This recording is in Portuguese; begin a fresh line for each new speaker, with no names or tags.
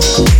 You.